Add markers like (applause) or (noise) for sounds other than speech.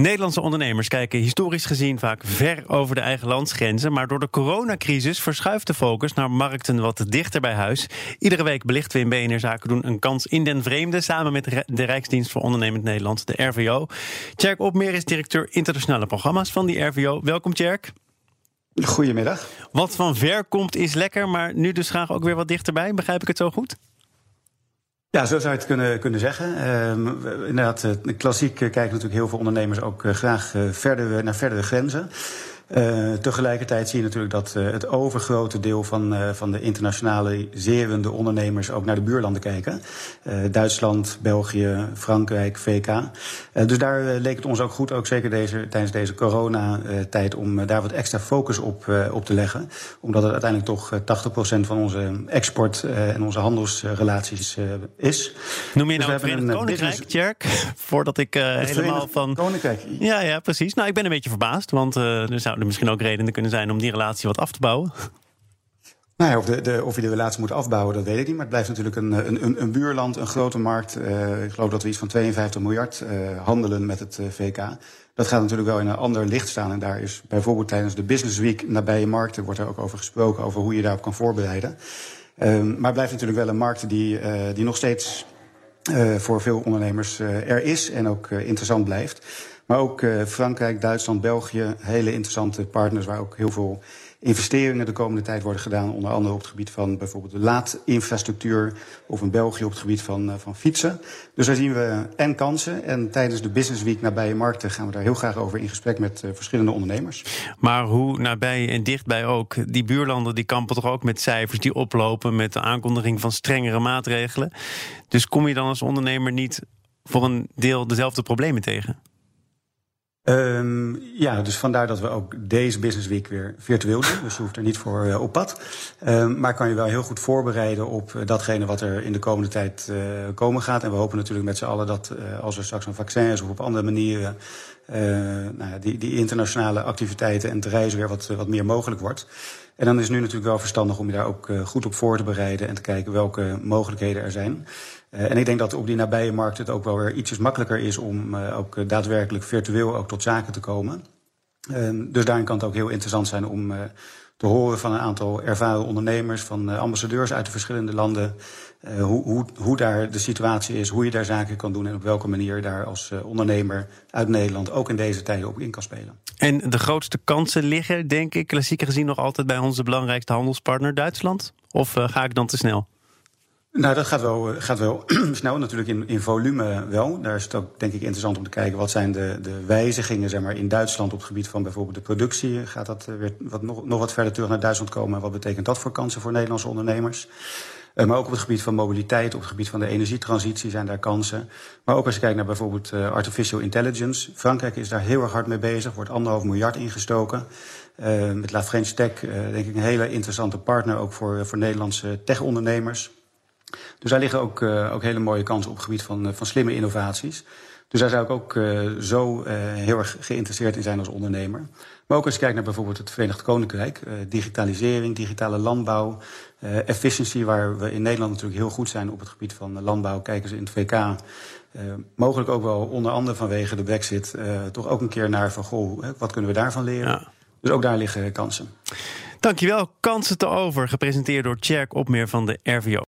Nederlandse ondernemers kijken historisch gezien vaak ver over de eigen landsgrenzen. Maar door de coronacrisis verschuift de focus naar markten wat dichter bij huis. Iedere week belichten we in BNR Zaken doen een kans in den vreemde. Samen met de Rijksdienst voor Ondernemend Nederland, de RVO. Tjerk Opmeer is directeur internationale programma's van die RVO. Welkom, Tjerk. Goedemiddag. Wat van ver komt is lekker, maar nu dus graag ook weer wat dichterbij. Begrijp ik het zo goed? Ja, zo zou je het kunnen, kunnen zeggen. Uh, inderdaad, klassiek kijken natuurlijk heel veel ondernemers ook uh, graag verder, naar verdere grenzen. Uh, tegelijkertijd zie je natuurlijk dat uh, het overgrote deel van, uh, van de internationaliserende ondernemers ook naar de buurlanden kijken. Duitsland, België, Frankrijk, VK. dus daar leek het ons ook goed, ook zeker deze, tijdens deze coronatijd, om daar wat extra focus op, op te leggen. Omdat het uiteindelijk toch 80% van onze export en onze handelsrelaties is. Noem je dus nou het Verenigd Koninkrijk, business... (laughs) Voordat ik helemaal van. Koninkrijk. Ja, ja, precies. Nou, ik ben een beetje verbaasd, want er zou misschien ook redenen kunnen zijn om die relatie wat af te bouwen? (laughs) Nou ja, of, de, de, of je de relatie moet afbouwen, dat weet ik niet. Maar het blijft natuurlijk een, een, een buurland, een grote markt. Uh, ik geloof dat we iets van 52 miljard uh, handelen met het uh, VK. Dat gaat natuurlijk wel in een ander licht staan. En daar is bijvoorbeeld tijdens de Business Week nabije markten... wordt er ook over gesproken, over hoe je daarop kan voorbereiden. Ehm, maar het blijft natuurlijk wel een markt die, die nog steeds voor veel ondernemers er is... en ook interessant blijft. Maar ook uh, Frankrijk, Duitsland, België, hele interessante partners waar ook heel veel investeringen de komende tijd worden gedaan. Onder andere op het gebied van bijvoorbeeld de laadinfrastructuur. Of in België op het gebied van, uh, van fietsen. Dus daar zien we en kansen. En tijdens de Business Week nabije markten gaan we daar heel graag over in gesprek met uh, verschillende ondernemers. Maar hoe nabij en dichtbij ook? Die buurlanden die kampen toch ook met cijfers die oplopen. Met de aankondiging van strengere maatregelen. Dus kom je dan als ondernemer niet voor een deel dezelfde problemen tegen? Um, ja, dus vandaar dat we ook deze Business Week weer virtueel doen. Dus je hoeft er niet voor uh, op pad. Um, maar kan je wel heel goed voorbereiden op uh, datgene wat er in de komende tijd uh, komen gaat. En we hopen natuurlijk met z'n allen dat als er straks een vaccin is of op andere manieren... nou ja, die, die internationale activiteiten en het reizen weer wat, wat meer mogelijk wordt. En dan is nu natuurlijk wel verstandig om je daar ook goed op voor te bereiden... en te kijken welke mogelijkheden er zijn. Uh, en ik denk dat op die nabije markt het ook wel weer ietsjes makkelijker is om uh, ook daadwerkelijk virtueel ook tot zaken te komen. Uh, dus daarin kan het ook heel interessant zijn om te horen van een aantal ervaren ondernemers, van ambassadeurs uit de verschillende landen, hoe, hoe, hoe daar de situatie is, hoe je daar zaken kan doen en op welke manier je daar als ondernemer uit Nederland ook in deze tijden op in kan spelen. En de grootste kansen liggen, denk ik, klassieker gezien nog altijd bij onze belangrijkste handelspartner Duitsland? Of ga ik dan te snel? Nou, dat gaat wel, gaat wel (clears throat) snel, natuurlijk in, in volume wel. Daar is het ook denk ik interessant om te kijken wat zijn de, de wijzigingen zeg maar, in Duitsland op het gebied van bijvoorbeeld de productie. Gaat dat weer wat, nog, nog wat verder terug naar Duitsland komen en wat betekent dat voor kansen voor Nederlandse ondernemers? Uh, maar ook op het gebied van mobiliteit, op het gebied van de energietransitie zijn daar kansen. Maar ook als je kijkt naar bijvoorbeeld artificial intelligence. Frankrijk is daar heel erg hard mee bezig, wordt anderhalf miljard ingestoken. Met La French Tech, denk ik, een hele interessante partner ook voor, voor Nederlandse tech-ondernemers. Dus daar liggen ook, uh, ook hele mooie kansen op het gebied van, uh, van slimme innovaties. Dus daar zou ik ook uh, zo heel erg geïnteresseerd in zijn als ondernemer. Maar ook als je kijkt naar bijvoorbeeld het Verenigd Koninkrijk. digitalisering, digitale landbouw, efficiency, waar we in Nederland natuurlijk heel goed zijn op het gebied van landbouw. Kijken ze in het VK mogelijk ook wel onder andere vanwege de brexit toch ook een keer naar van goh, wat kunnen we daarvan leren? Ja. Dus ook daar liggen kansen. Dankjewel. Kansen te over, gepresenteerd door Tjerk Opmeer van de RVO.